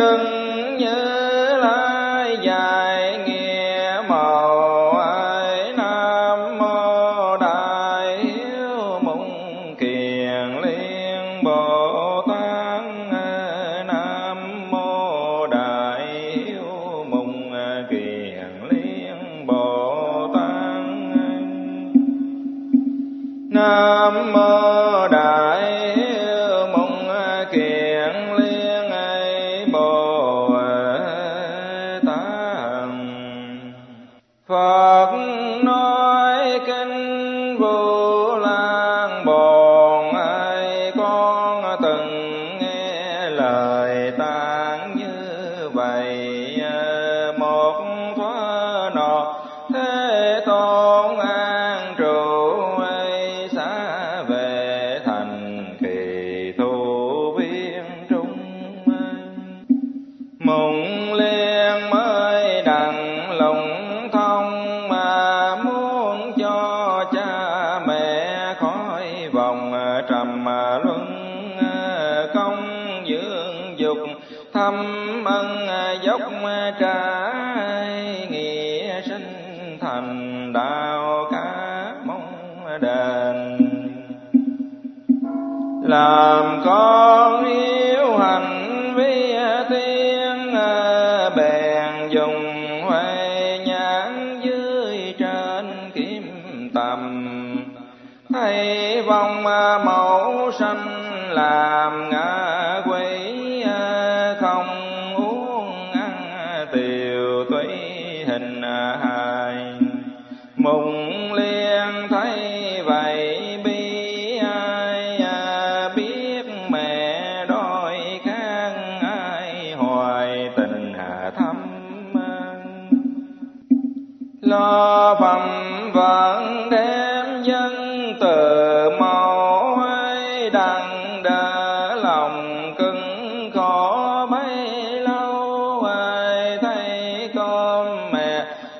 đừng như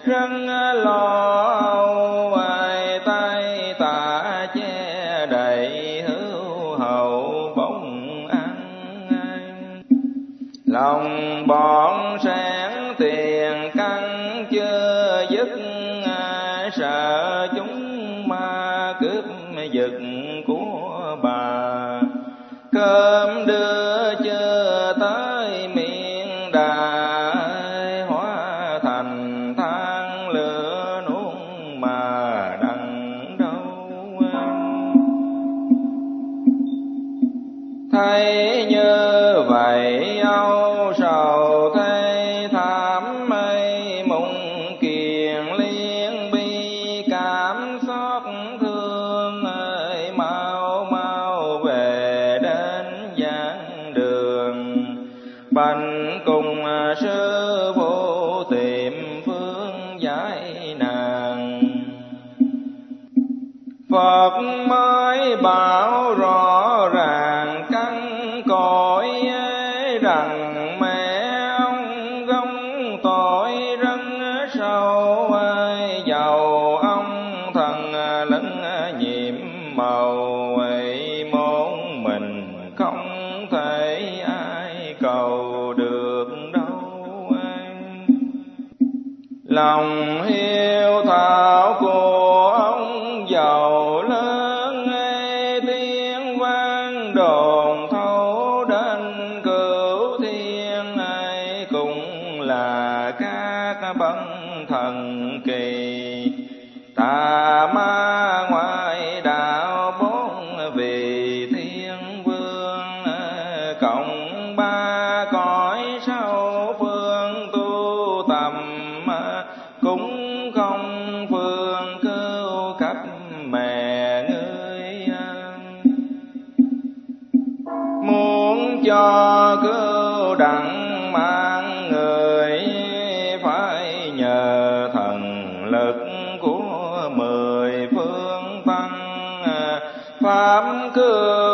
mẹ rất pháp cư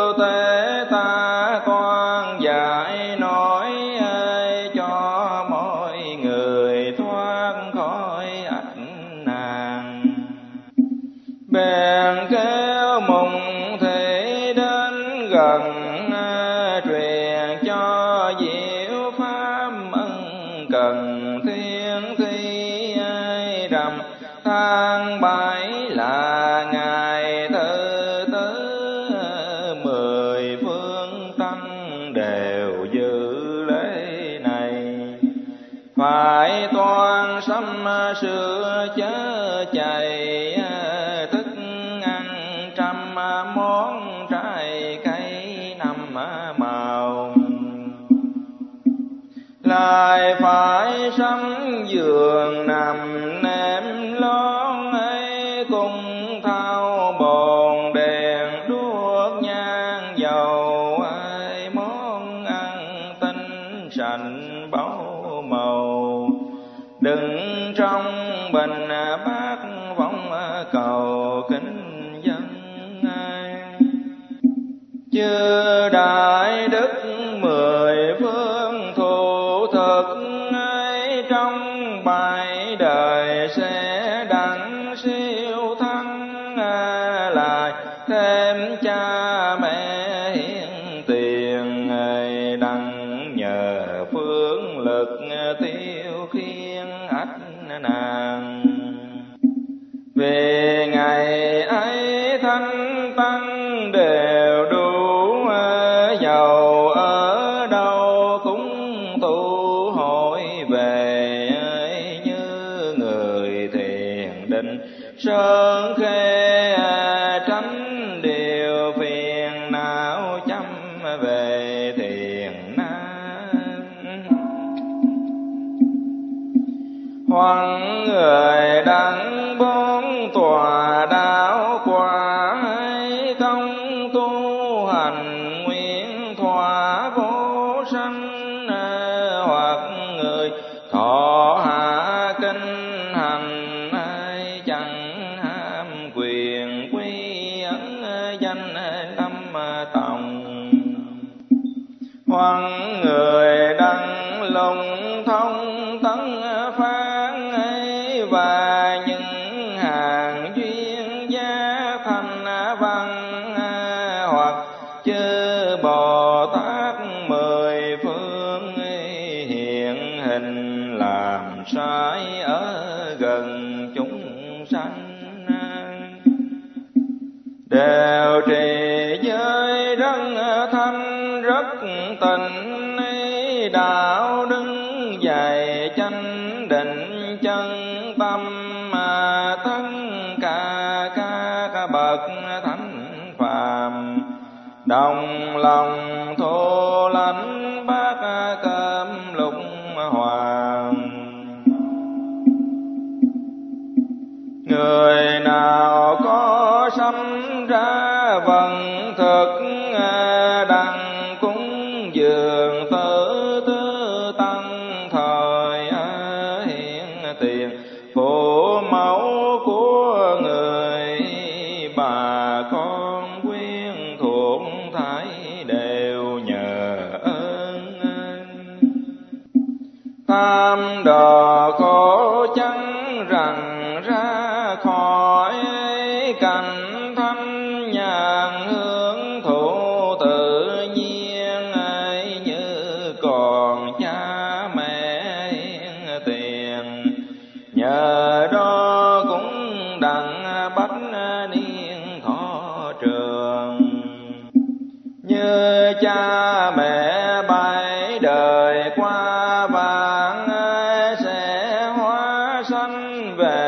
Hoan người đang. Sanh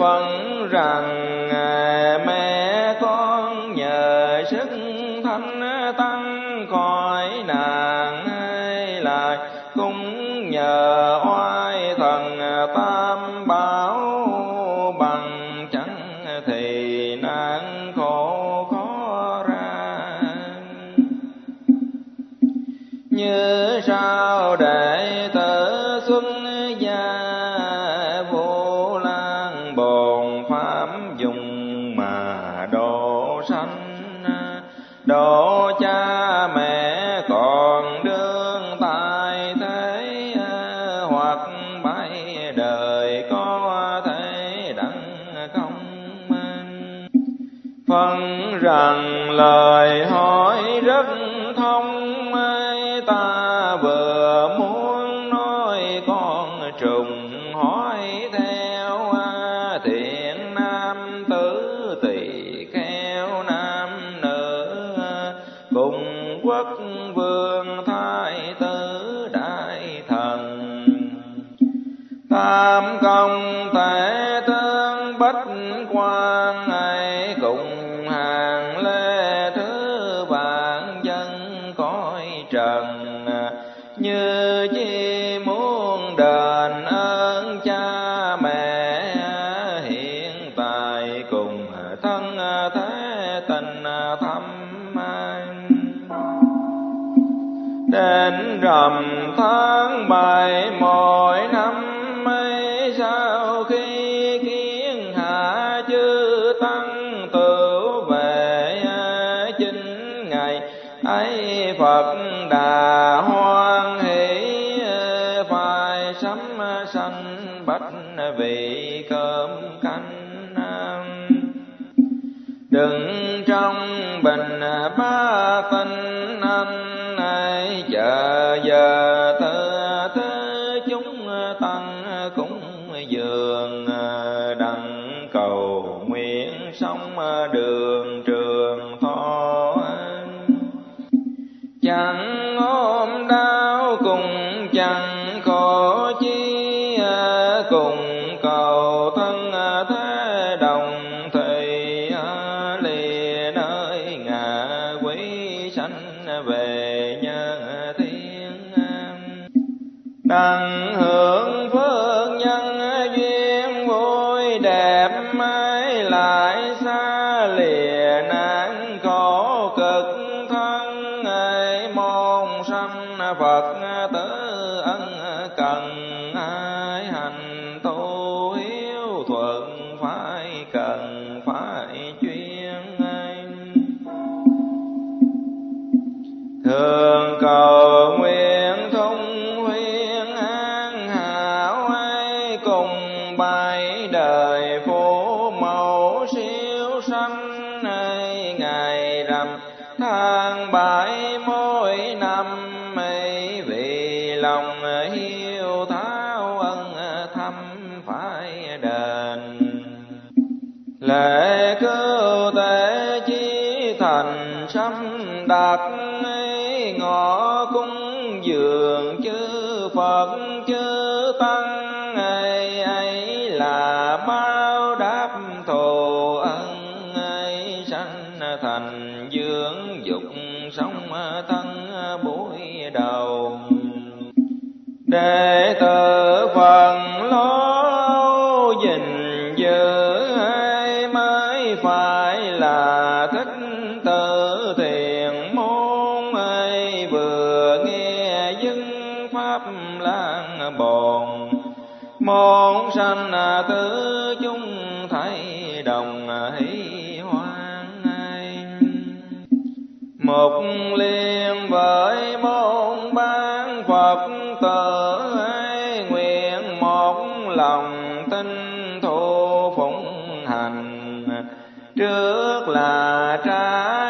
phận rằng à, cầu nguyện sống ờ, đường trường trước là trái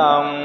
lòng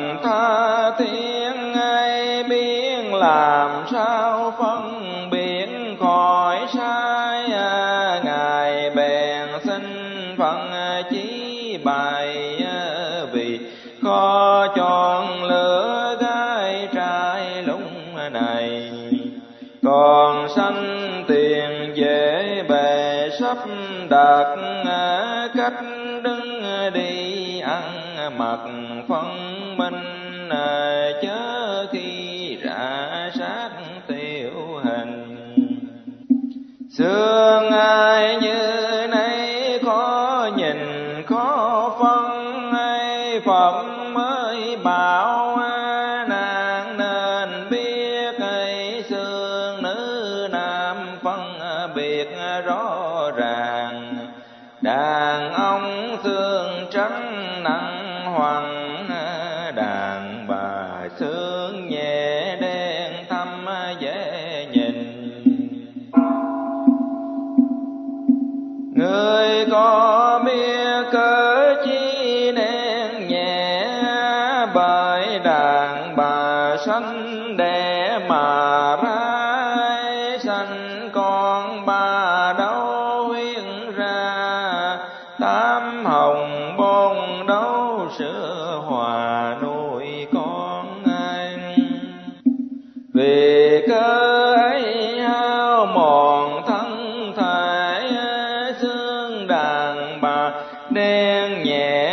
nhẹ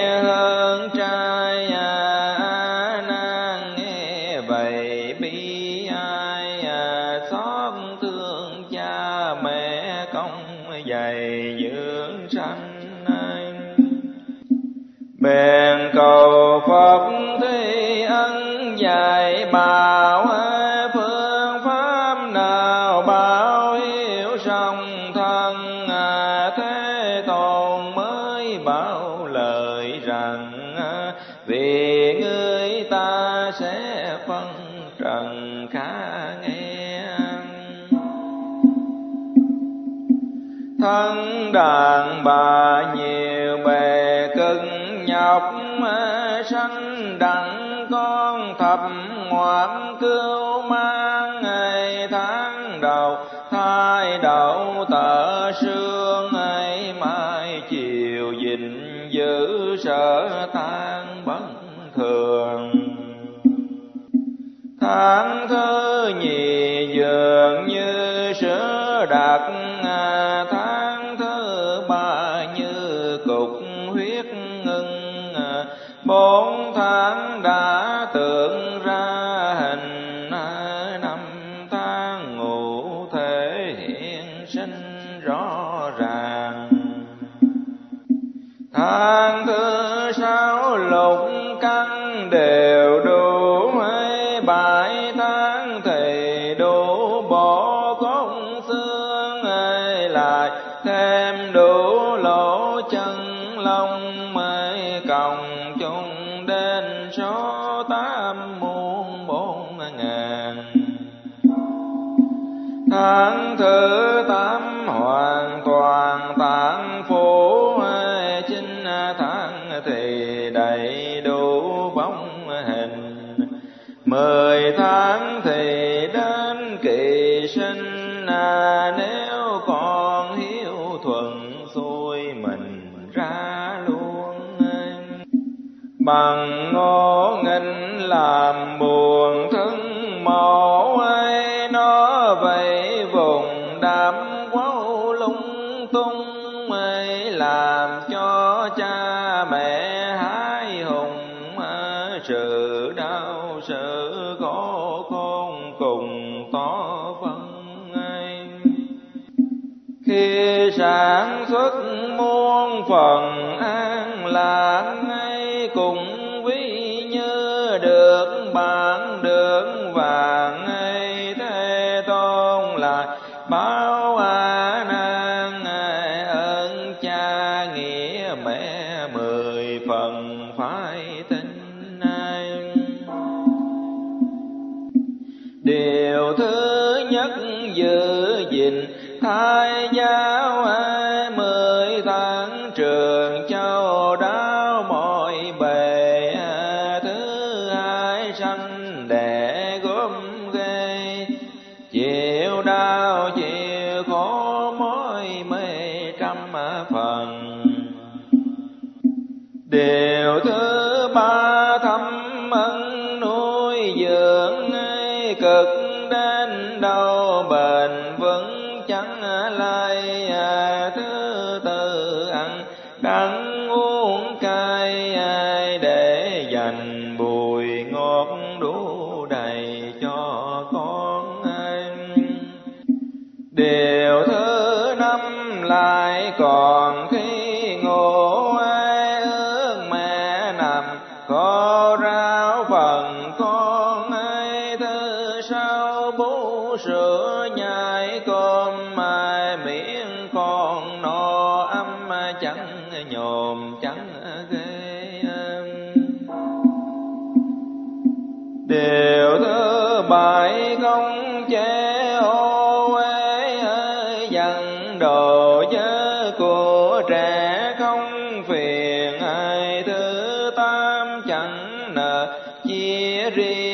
good. bằng ngó nghinh làm buồn thân mòn chia ri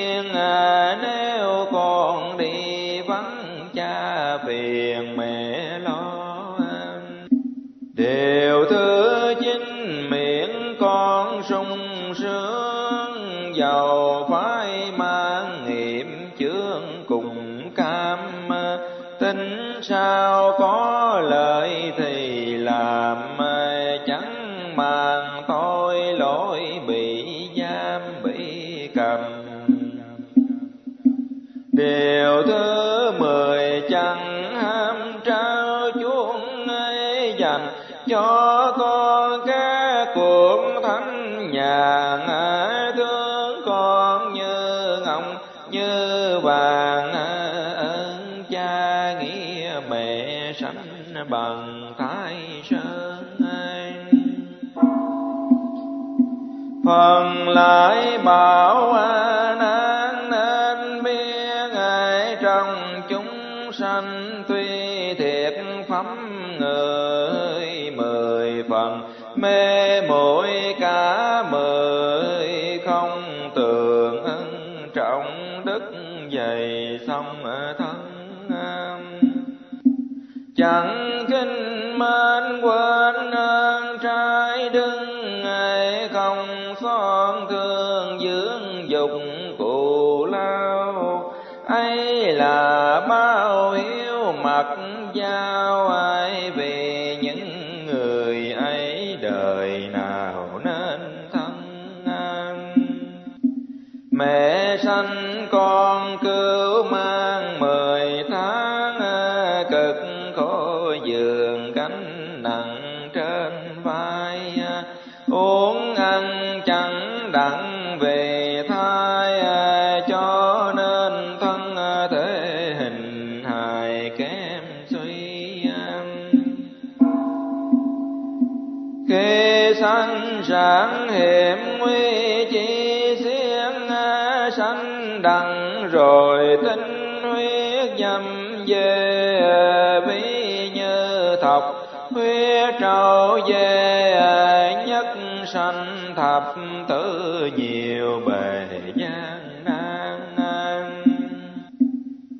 đăng rồi tinh huyết nhâm về bí như thọc. Huyết trâu về nhất sanh thập, tử nhiều bề gian nan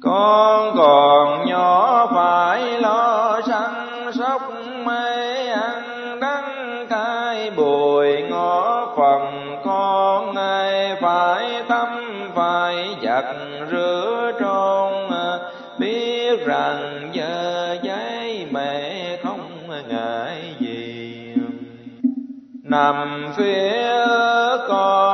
con còn nằm phía con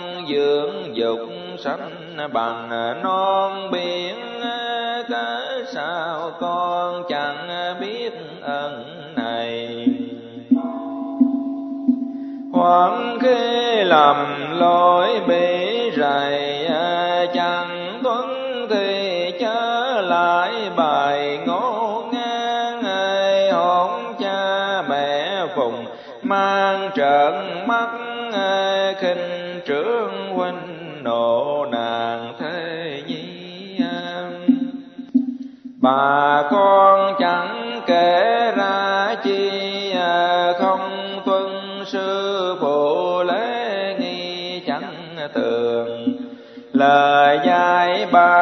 trong dưỡng dục sánh bằng non biển cả sao con chẳng biết ân này? Hoảng khi lầm lỗi bị rầy, chẳng tuấn thì chớ lại bài ngô ngang hồn cha mẹ phùng mang trận mắt, khinh trưởng huynh nộ nàng thế nhi bà con chẳng kể ra chi à, không tuân sư phụ lễ nghi chẳng tường. Lời dạy bà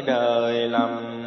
đời lầm.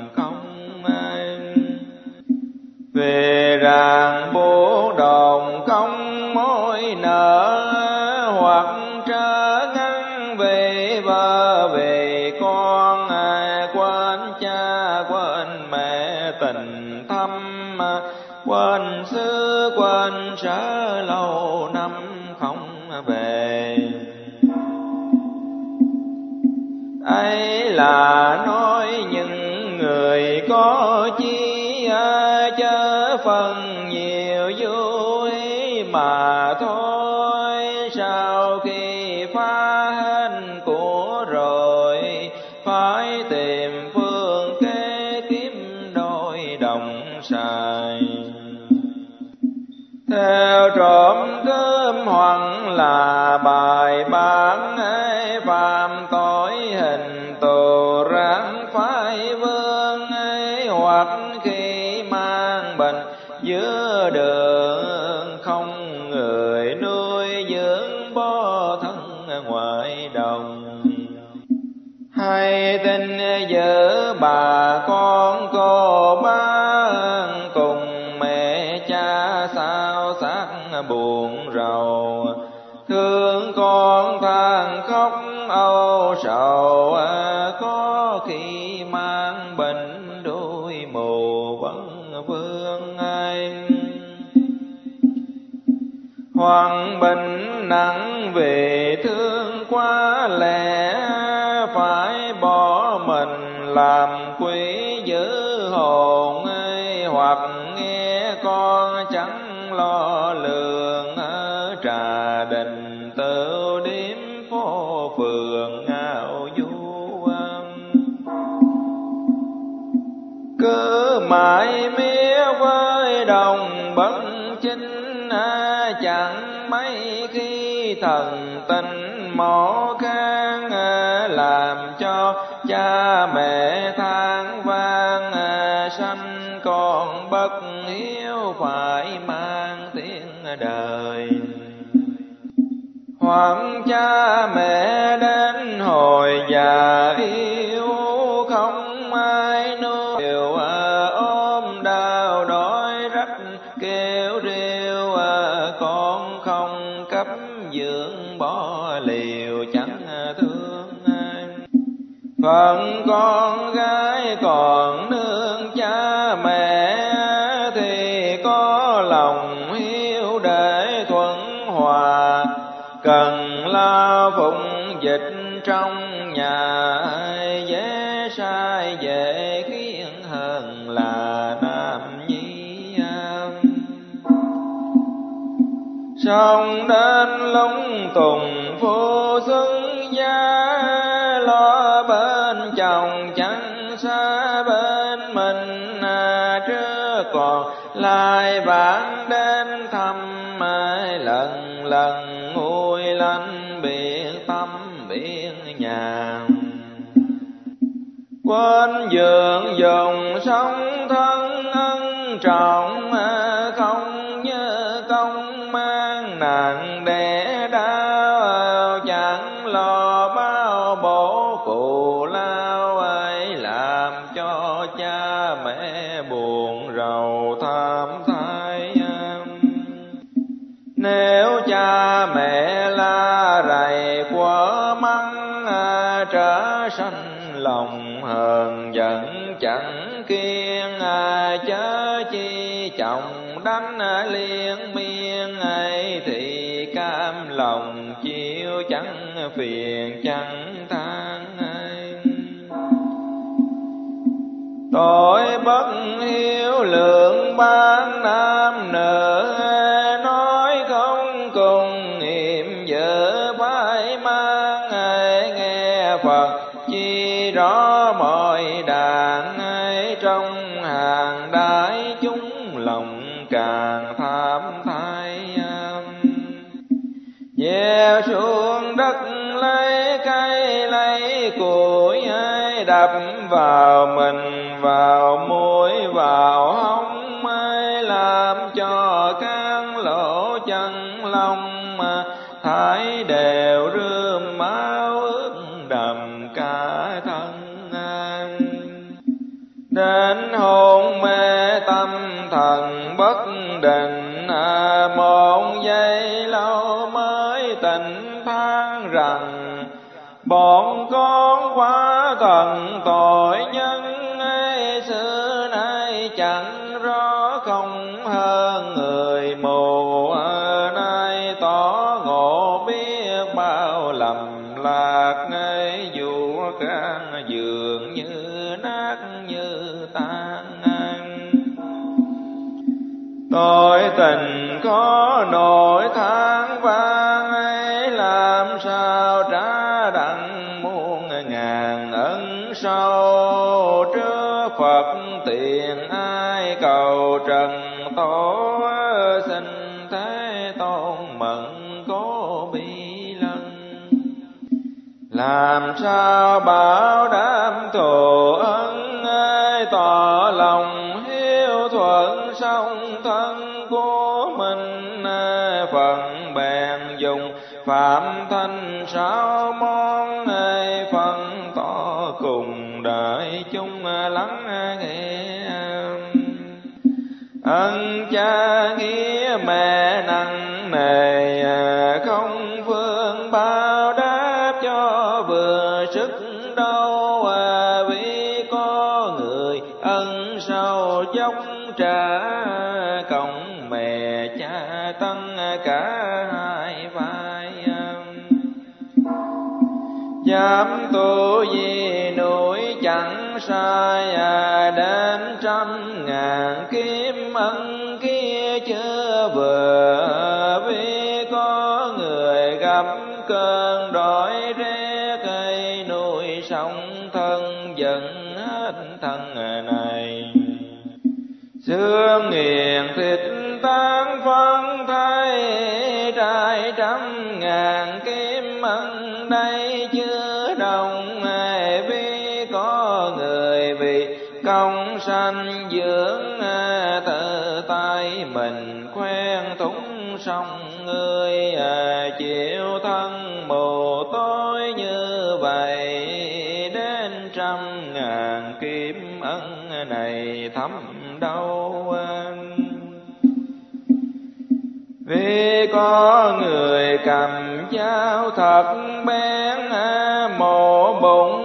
thần tinh mổ kháng ờ, làm cho cha mẹ than vang ờ, sanh con bất hiếu phải mang tiếng đời. Hoàng cha mẹ đến hồi già yêu phận con gái còn trong hàng đại chúng lòng càng tham thai gieo xuống đất lấy cây lấy củi ai đập vào mình vào đến trăm ngàn kim ân kia chưa vừa vì có người gặp cơn đói ré cây nuôi sống thân giận hết thân này. Xương nghiền thịt tan phai sanh dưỡng à, tự tay mình quen túng sông ngươi à, chịu thân mồ tối như vậy. Đến trăm ngàn kiếm ân này thấm đâu vì có người cầm dao thật bén à, mổ bụng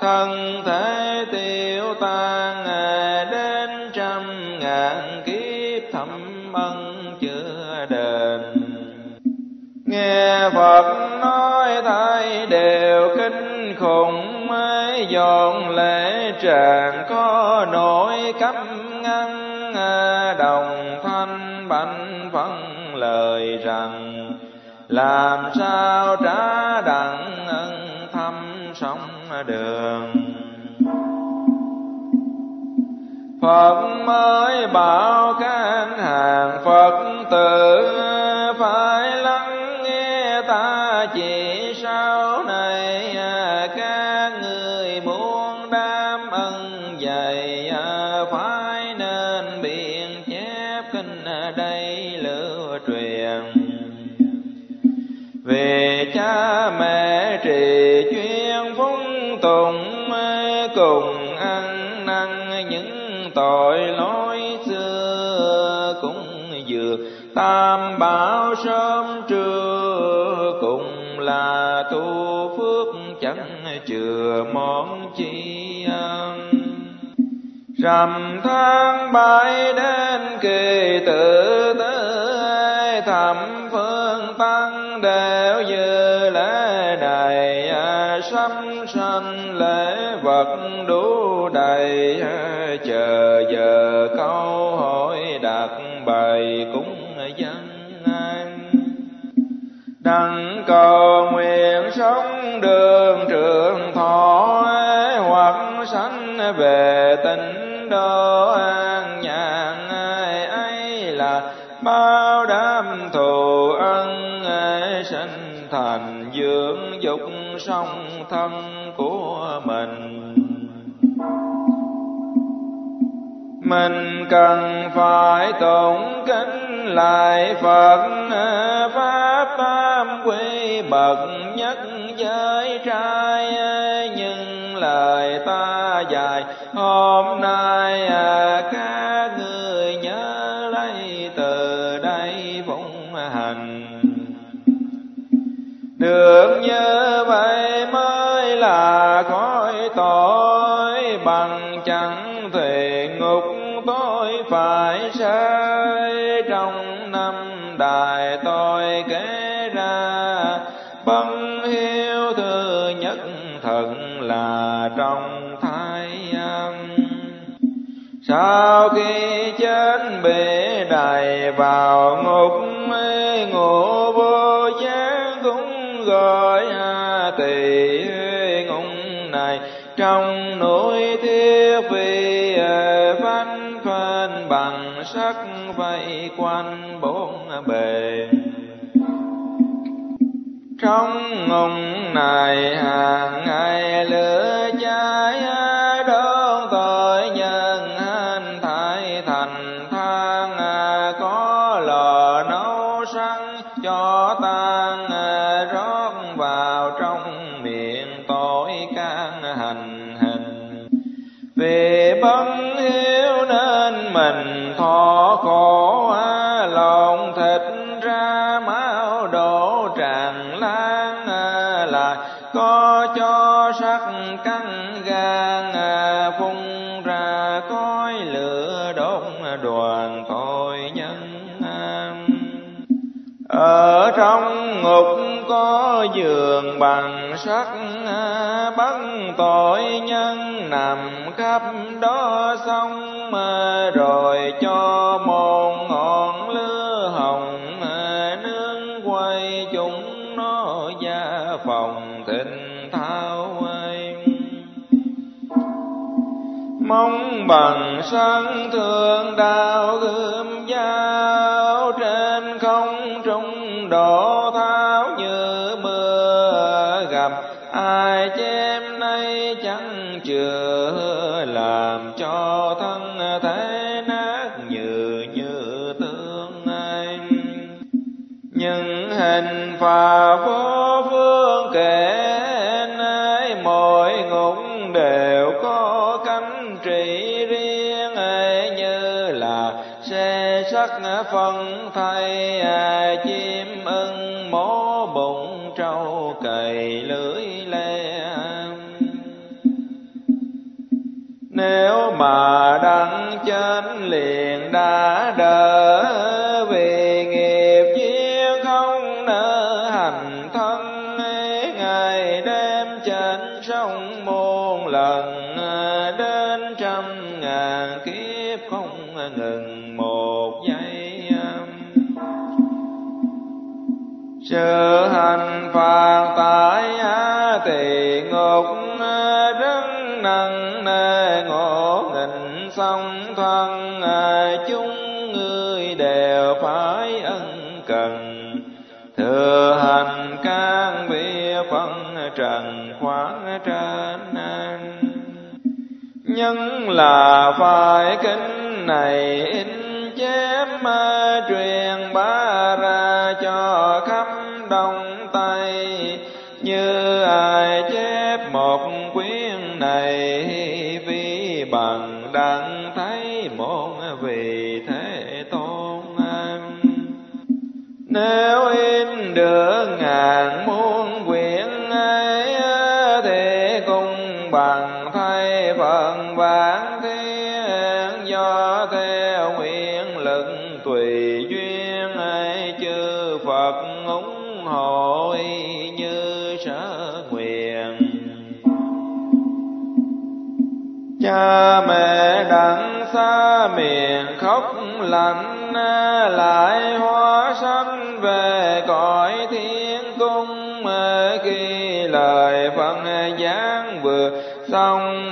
thân thể tiêu tan đến trăm ngàn kiếp thâm ân chưa đền. Nghe phật nói thay đều kinh khủng mới dọn lễ tràng có nỗi cấm ngăn. Đồng thanh bạch phân lời rằng, làm sao trả đường. Phật mới bảo trầm tháng bảy Phật, Pháp, Tam, Quy, bậc, nhất, giới, trai Nhưng lời, ta, dạy. Hôm nay à, các Wow. chẳng chừa làm cho thân thế nát như như tương anh. Nhưng hình phà vô phương kể nay mỗi ngục đều có cánh trị riêng như là xe sắt phân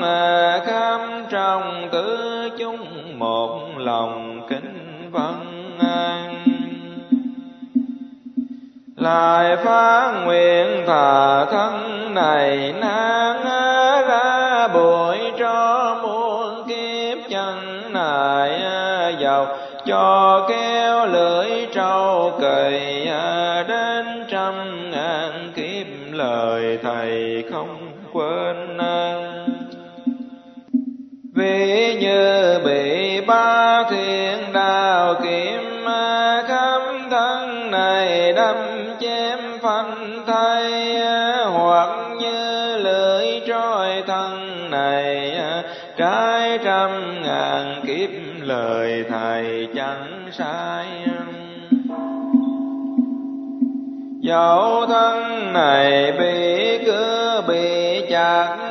mà kham trong tứ chúng một lòng kính vân lại phát nguyện thà thân này nan ra bụi cho muôn kiếp chân này giàu cho kéo lưỡi trâu cầy đến trăm ngàn kiếp lời thầy không quên ba thiên đào kiếm à, khắp thân này đâm chém phanh thay à, hoặc như lưỡi trôi thân này à, trái trăm ngàn kiếp lời thầy chẳng sai. Dẫu thân này bị cứ bị chặt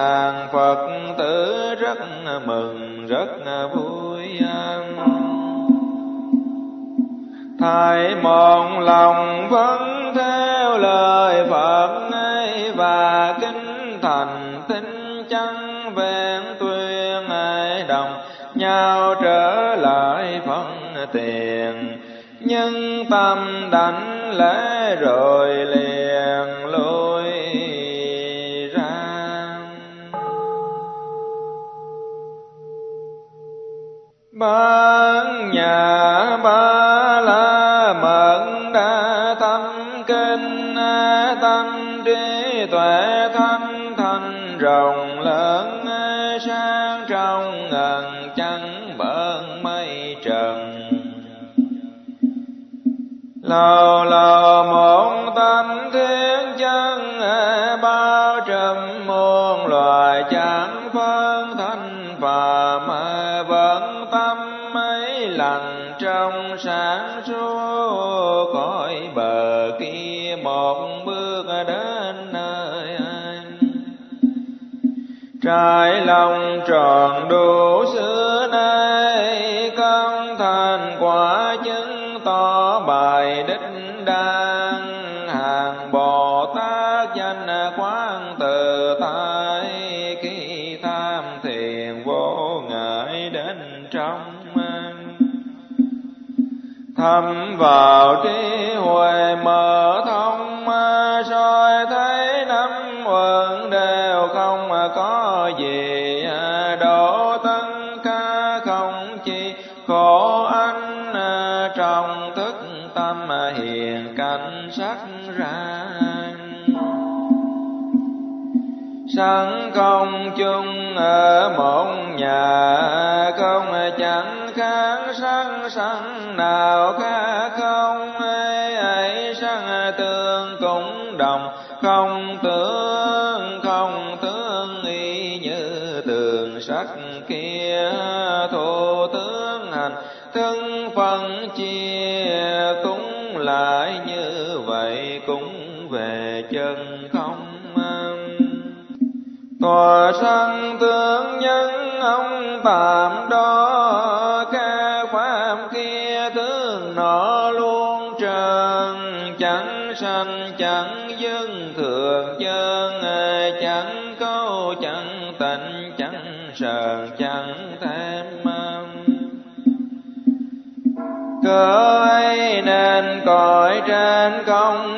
hàng phật tử rất mừng, rất vui thầy mòn lòng vẫn theo lời phật ấy và kinh thành tinh chân vẹn tuyên ai đồng nhau trở lại phân tiền. Nhưng tâm đảnh lễ rồi liền luôn ban nhà ba la mật đa tâm kinh tâm trí tuệ thanh thanh rộng lớn sang trong ngần chẳng bận mây trần. Lâu lâu lòng đường sắc kia thô tướng hành thân phận chia túng lại như vậy, cũng về chân không tòa sanh tướng nhân ông tạm đó khởi nên cõi trên không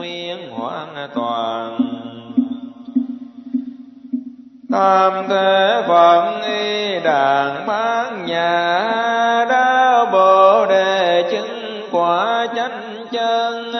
nguyên hoãn toàn. Tam thế phận y đàn bán nhà đau bồ đề chứng quả chánh chân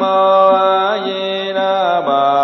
mô a di đà bà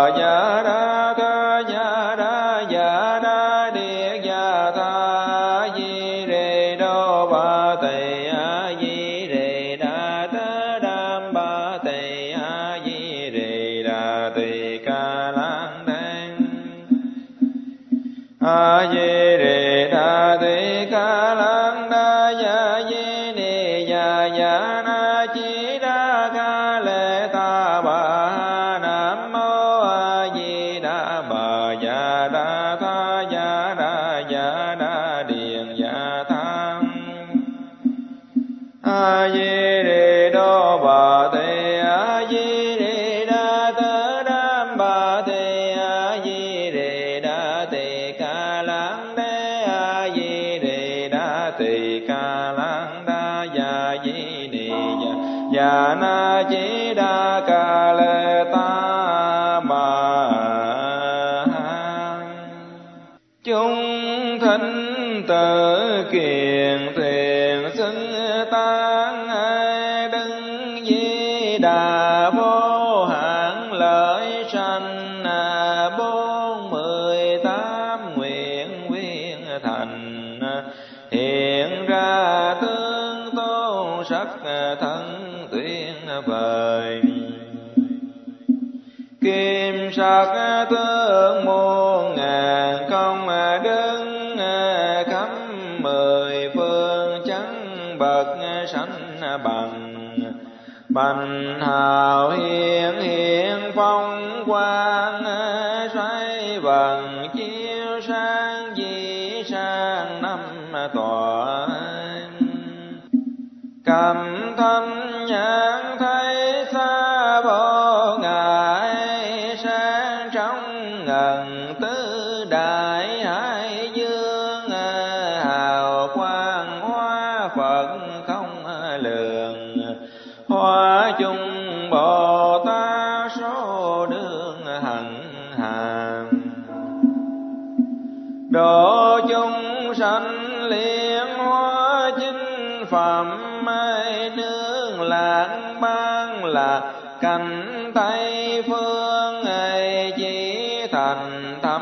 độ chúng sanh liên hóa chính phẩm mai nương lạc ban là cảnh tây phương ngày chỉ thành tâm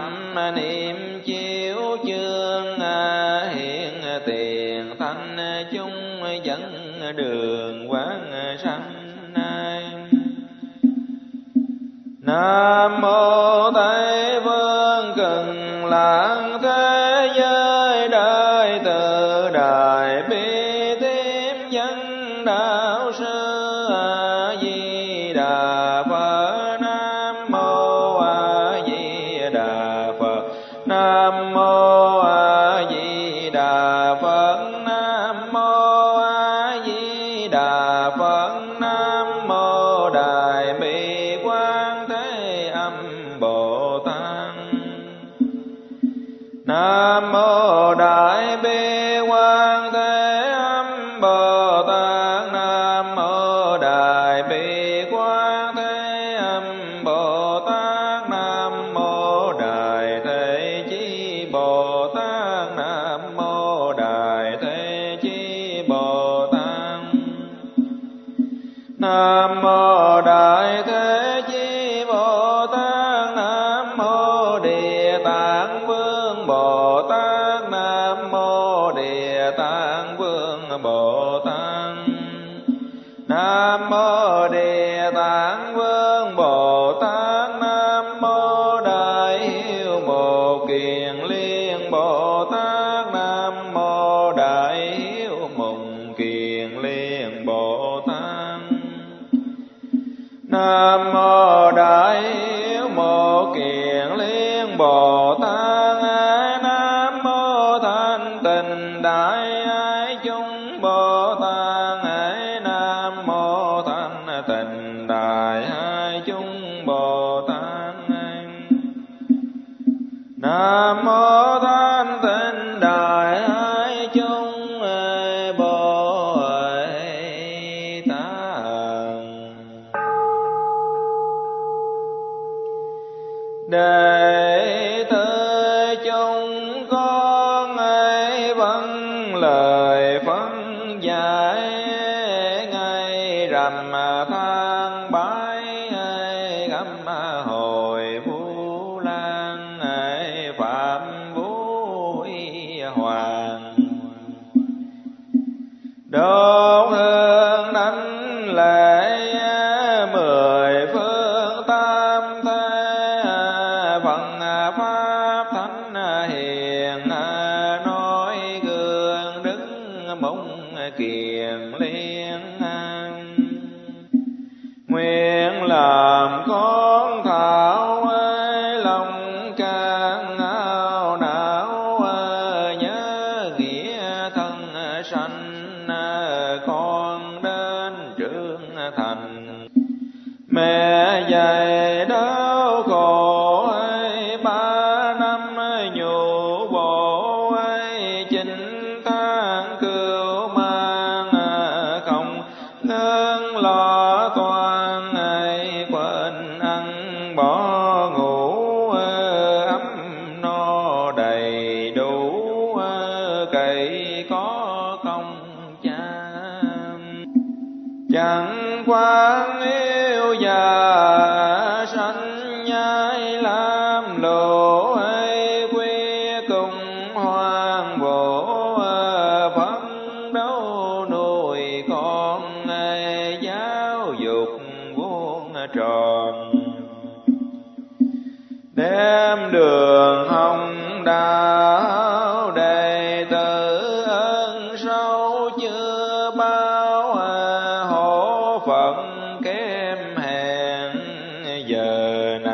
niệm chiếu chương hiện tiền thanh chung dẫn đường quán sanh Nam mô Bồ Tát Nam Mô Tát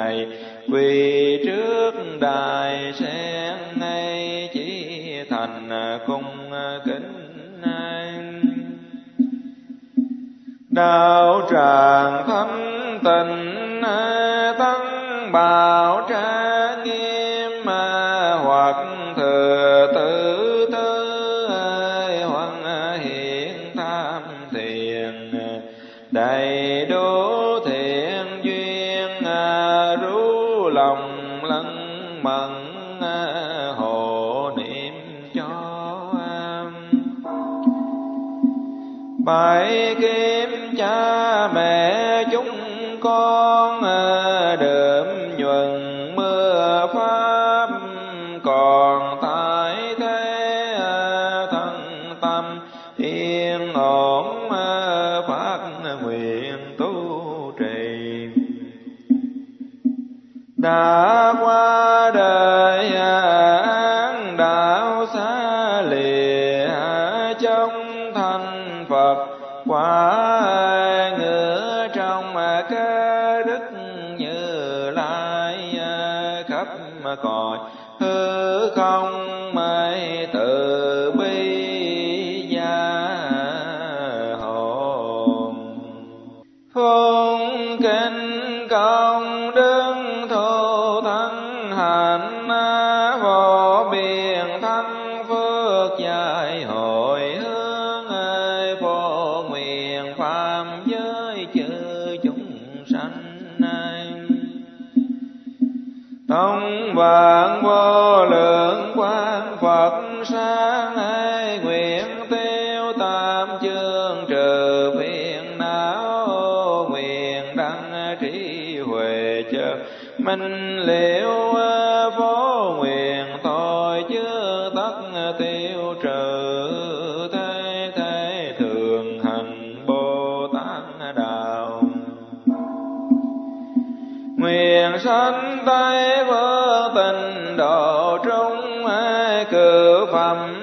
ngài, vì trước đài sen nay chỉ thành cung kính anh. Đạo tràng thâm tình, tăng bảo trang ai vô tình độ trung cứu phẩm